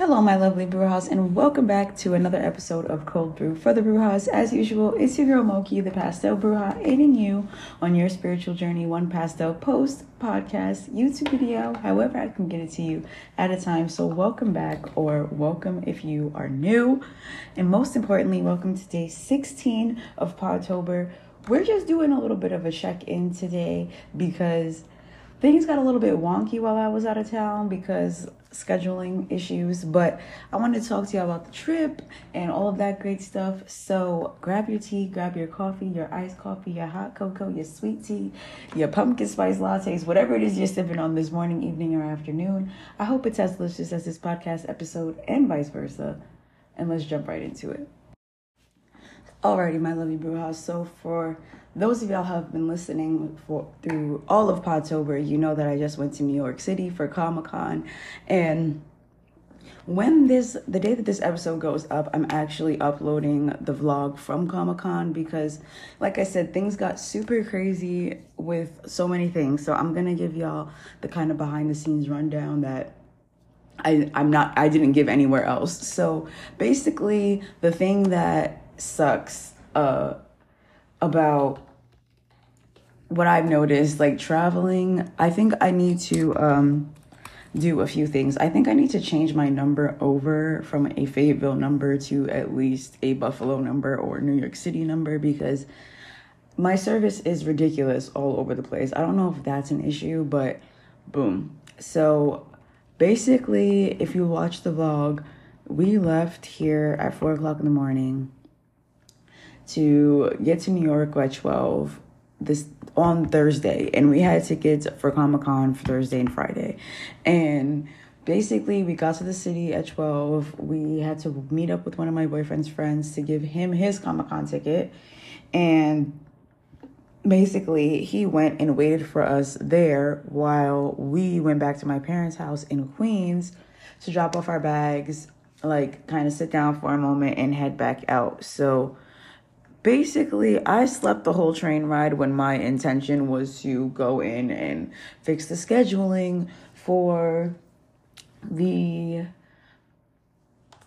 Hello, my lovely brujas, and welcome back to another episode of Cold Brew for the Brujas. As usual, it's your girl Moki, the Pastel Bruja, aiding you on your spiritual journey, one pastel post, podcast, YouTube video, however I can get it to you at a time. So, welcome back, or welcome if you are new, and most importantly, welcome to day 16 of Podtober. We're just doing a little bit of a check in today because things got a little bit wonky while I was out of town because scheduling issues, but I wanted to talk to you about the trip and all of that great stuff. So grab your tea, grab your coffee, your iced coffee, your hot cocoa, your sweet tea, your pumpkin spice lattes, whatever it is you're sipping on this morning, evening, or afternoon. I hope it's as delicious as this podcast episode and vice versa. And let's jump right into it. Alrighty, my lovely house. So for those of y'all who have been listening for through all of Podtober, you know that I just went to New York City for Comic Con, and when this the day that this episode goes up, I'm actually uploading the vlog from Comic Con because, like I said, things got super crazy with so many things. So I'm gonna give y'all the kind of behind the scenes rundown that I, I'm not I didn't give anywhere else. So basically the thing that sucks uh, about what I've noticed, like traveling. I think I need to um, do a few things. I think I need to change my number over from a Fayetteville number to at least a Buffalo number or New York City number because my service is ridiculous all over the place. I don't know if that's an issue, but boom. So basically, if you watch the vlog, we left here at four o'clock in the morning to get to New York by 12 this on Thursday and we had tickets for Comic Con for Thursday and Friday. And basically we got to the city at 12. We had to meet up with one of my boyfriend's friends to give him his Comic Con ticket. And basically he went and waited for us there while we went back to my parents' house in Queens to drop off our bags, like kind of sit down for a moment and head back out. So basically i slept the whole train ride when my intention was to go in and fix the scheduling for the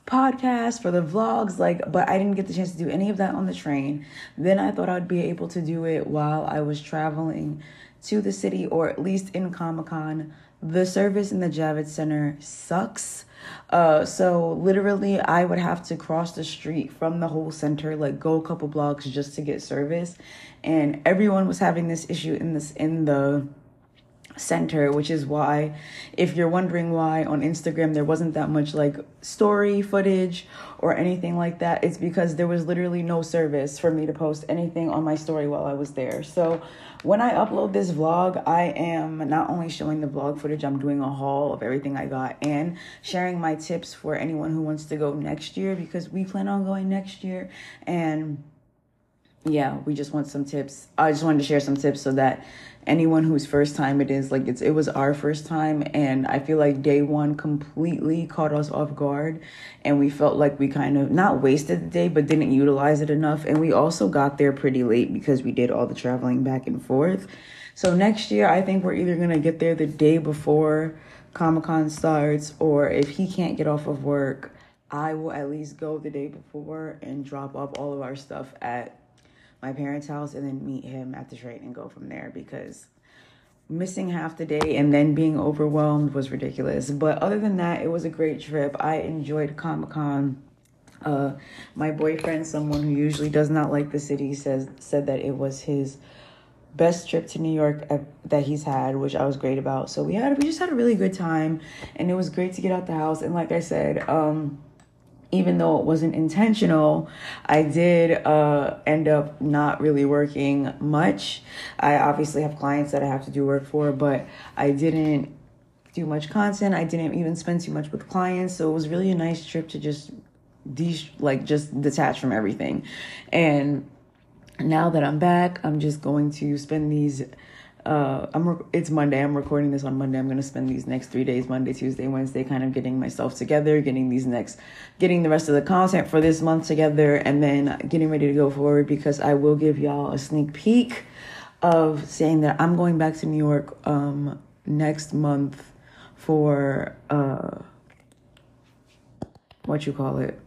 podcast for the vlogs like but i didn't get the chance to do any of that on the train. Then i thought i'd be able to do it while i was traveling to the city or at least in comic-con the service in the javits center sucks. Uh, so literally, I would have to cross the street from the whole center, like go a couple blocks just to get service, and everyone was having this issue in this in the center which is why if you're wondering why on Instagram there wasn't that much like story footage or anything like that it's because there was literally no service for me to post anything on my story while I was there. So when I upload this vlog I am not only showing the vlog footage I'm doing a haul of everything I got and sharing my tips for anyone who wants to go next year because we plan on going next year and yeah, we just want some tips. I just wanted to share some tips so that anyone whose first time it is like it's it was our first time and i feel like day one completely caught us off guard and we felt like we kind of not wasted the day but didn't utilize it enough and we also got there pretty late because we did all the traveling back and forth so next year i think we're either going to get there the day before comic-con starts or if he can't get off of work i will at least go the day before and drop off all of our stuff at my parents' house and then meet him at the train and go from there because missing half the day and then being overwhelmed was ridiculous. But other than that, it was a great trip. I enjoyed Comic Con. Uh, my boyfriend, someone who usually does not like the city, says said that it was his best trip to New York that he's had, which I was great about. So we had we just had a really good time, and it was great to get out the house. And like I said, um, even though it wasn't intentional, I did uh, end up not really working much. I obviously have clients that I have to do work for, but I didn't do much content. I didn't even spend too much with clients, so it was really a nice trip to just de- like just detach from everything. And now that I'm back, I'm just going to spend these uh i'm it's monday. I'm recording this on monday. I'm going to spend these next three days monday tuesday wednesday kind of getting myself together getting these next getting the rest of the content for this month together and then getting ready to go forward because i will give y'all a sneak peek of saying that i'm going back to new york um next month for uh what you call it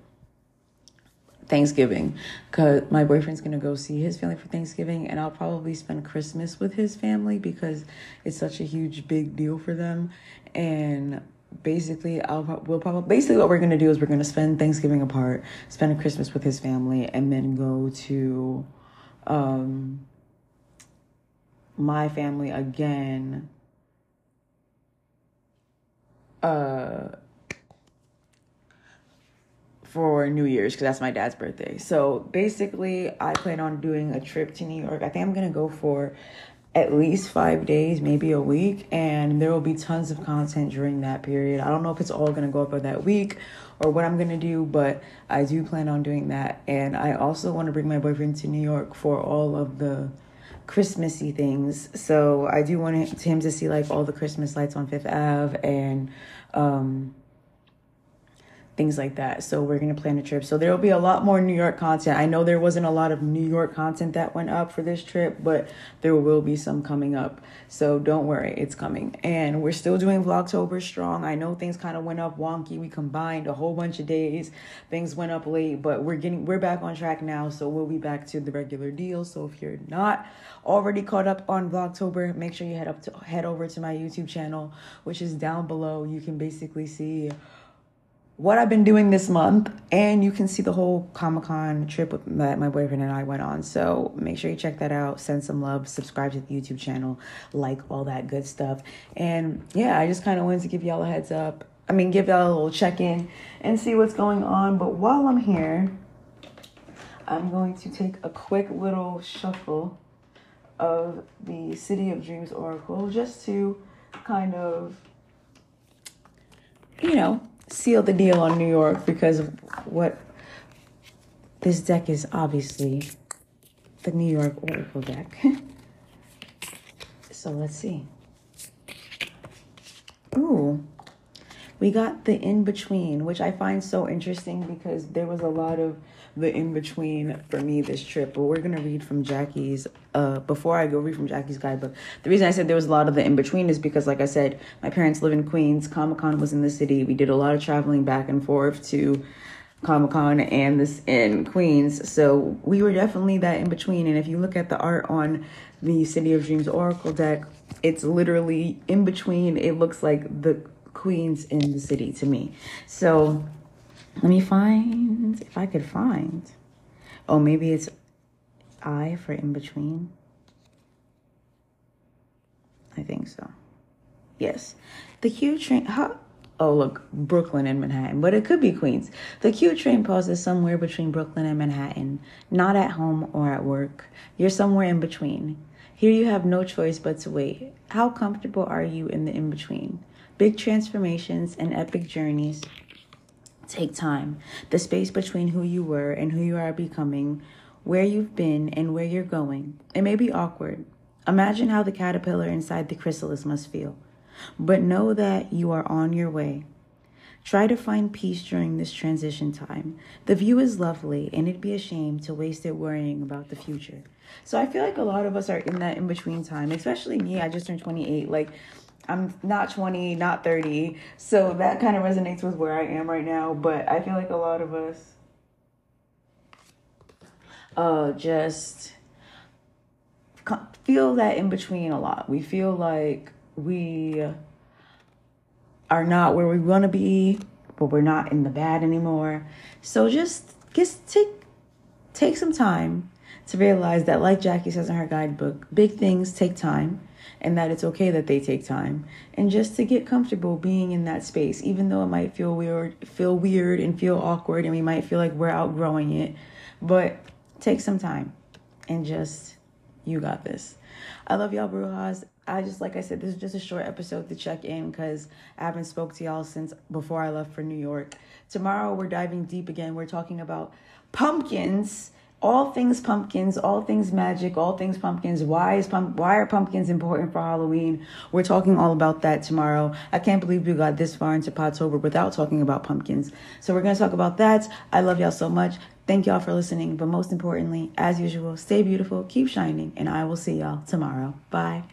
Thanksgiving because my boyfriend's gonna go see his family for Thanksgiving, and I'll probably spend Christmas with his family because it's such a huge big deal for them. And basically, I'll we'll probably basically what we're gonna do is we're gonna spend Thanksgiving apart, spend Christmas with his family, and then go to um, my family again. Uh for New Year's because that's my dad's birthday. So basically, I plan on doing a trip to New York. I think I'm gonna go for at least five days, maybe a week, and there will be tons of content during that period. I don't know if it's all gonna go up for that week or what I'm gonna do, but I do plan on doing that. And I also want to bring my boyfriend to New York for all of the Christmassy things. So I do want him to see like all the Christmas lights on Fifth Ave and um things like that. So we're going to plan a trip. So there will be a lot more New York content. I know there wasn't a lot of New York content that went up for this trip, but there will be some coming up. So don't worry, it's coming. And we're still doing Vlogtober strong. I know things kind of went up wonky. We combined a whole bunch of days. Things went up late, but we're getting we're back on track now, so we'll be back to the regular deal. So if you're not already caught up on Vlogtober, make sure you head up to head over to my YouTube channel, which is down below. You can basically see what I've been doing this month, and you can see the whole Comic Con trip that my boyfriend and I went on. So make sure you check that out, send some love, subscribe to the YouTube channel, like all that good stuff. And yeah, I just kind of wanted to give y'all a heads up. I mean, give y'all a little check in and see what's going on. But while I'm here, I'm going to take a quick little shuffle of the City of Dreams Oracle just to kind of, you know, seal the deal on New York because of what this deck is obviously the New York Oracle deck. so let's see. Ooh, we got the in between, which I find so interesting because there was a lot of the in between for me this trip. But we're gonna read from Jackie's. Uh, before I go read from Jackie's guidebook, the reason I said there was a lot of the in between is because, like I said, my parents live in Queens. Comic Con was in the city. We did a lot of traveling back and forth to Comic Con and this in Queens. So we were definitely that in between. And if you look at the art on the City of Dreams Oracle deck, it's literally in between. It looks like the Queens in the city to me. So let me find, if I could find. Oh, maybe it's I for in between. I think so. Yes. The Q train, how, oh, look, Brooklyn and Manhattan, but it could be Queens. The Q train pauses somewhere between Brooklyn and Manhattan, not at home or at work. You're somewhere in between. Here you have no choice but to wait. How comfortable are you in the in between? Big transformations and epic journeys Take time. The space between who you were and who you are becoming, where you've been and where you're going. It may be awkward. Imagine how the caterpillar inside the chrysalis must feel. But know that you are on your way. Try to find peace during this transition time. The view is lovely, and it'd be a shame to waste it worrying about the future. So I feel like a lot of us are in that in between time, especially me. I just turned 28. Like, I'm not 20, not 30. So that kind of resonates with where I am right now. But I feel like a lot of us uh, just feel that in between a lot. We feel like we are not where we want to be, but we're not in the bad anymore. So just just take take some time to realize that like Jackie says in her guidebook, big things take time and that it's okay that they take time. And just to get comfortable being in that space even though it might feel weird feel weird and feel awkward and we might feel like we're outgrowing it but take some time and just you got this. I love y'all brujas. I just like i said this is just a short episode to check in because i haven't spoke to y'all since before i left for new york. Tomorrow we're diving deep again. We're talking about pumpkins all things pumpkins, all things magic, all things pumpkins. Why is pump why are pumpkins important for Halloween? We're talking all about that tomorrow. I can't believe we got this far into Podtober without talking about pumpkins. So we're gonna talk about that. I love y'all so much. Thank y'all for listening. But most importantly, as usual, stay beautiful, keep shining, and I will see y'all tomorrow. Bye.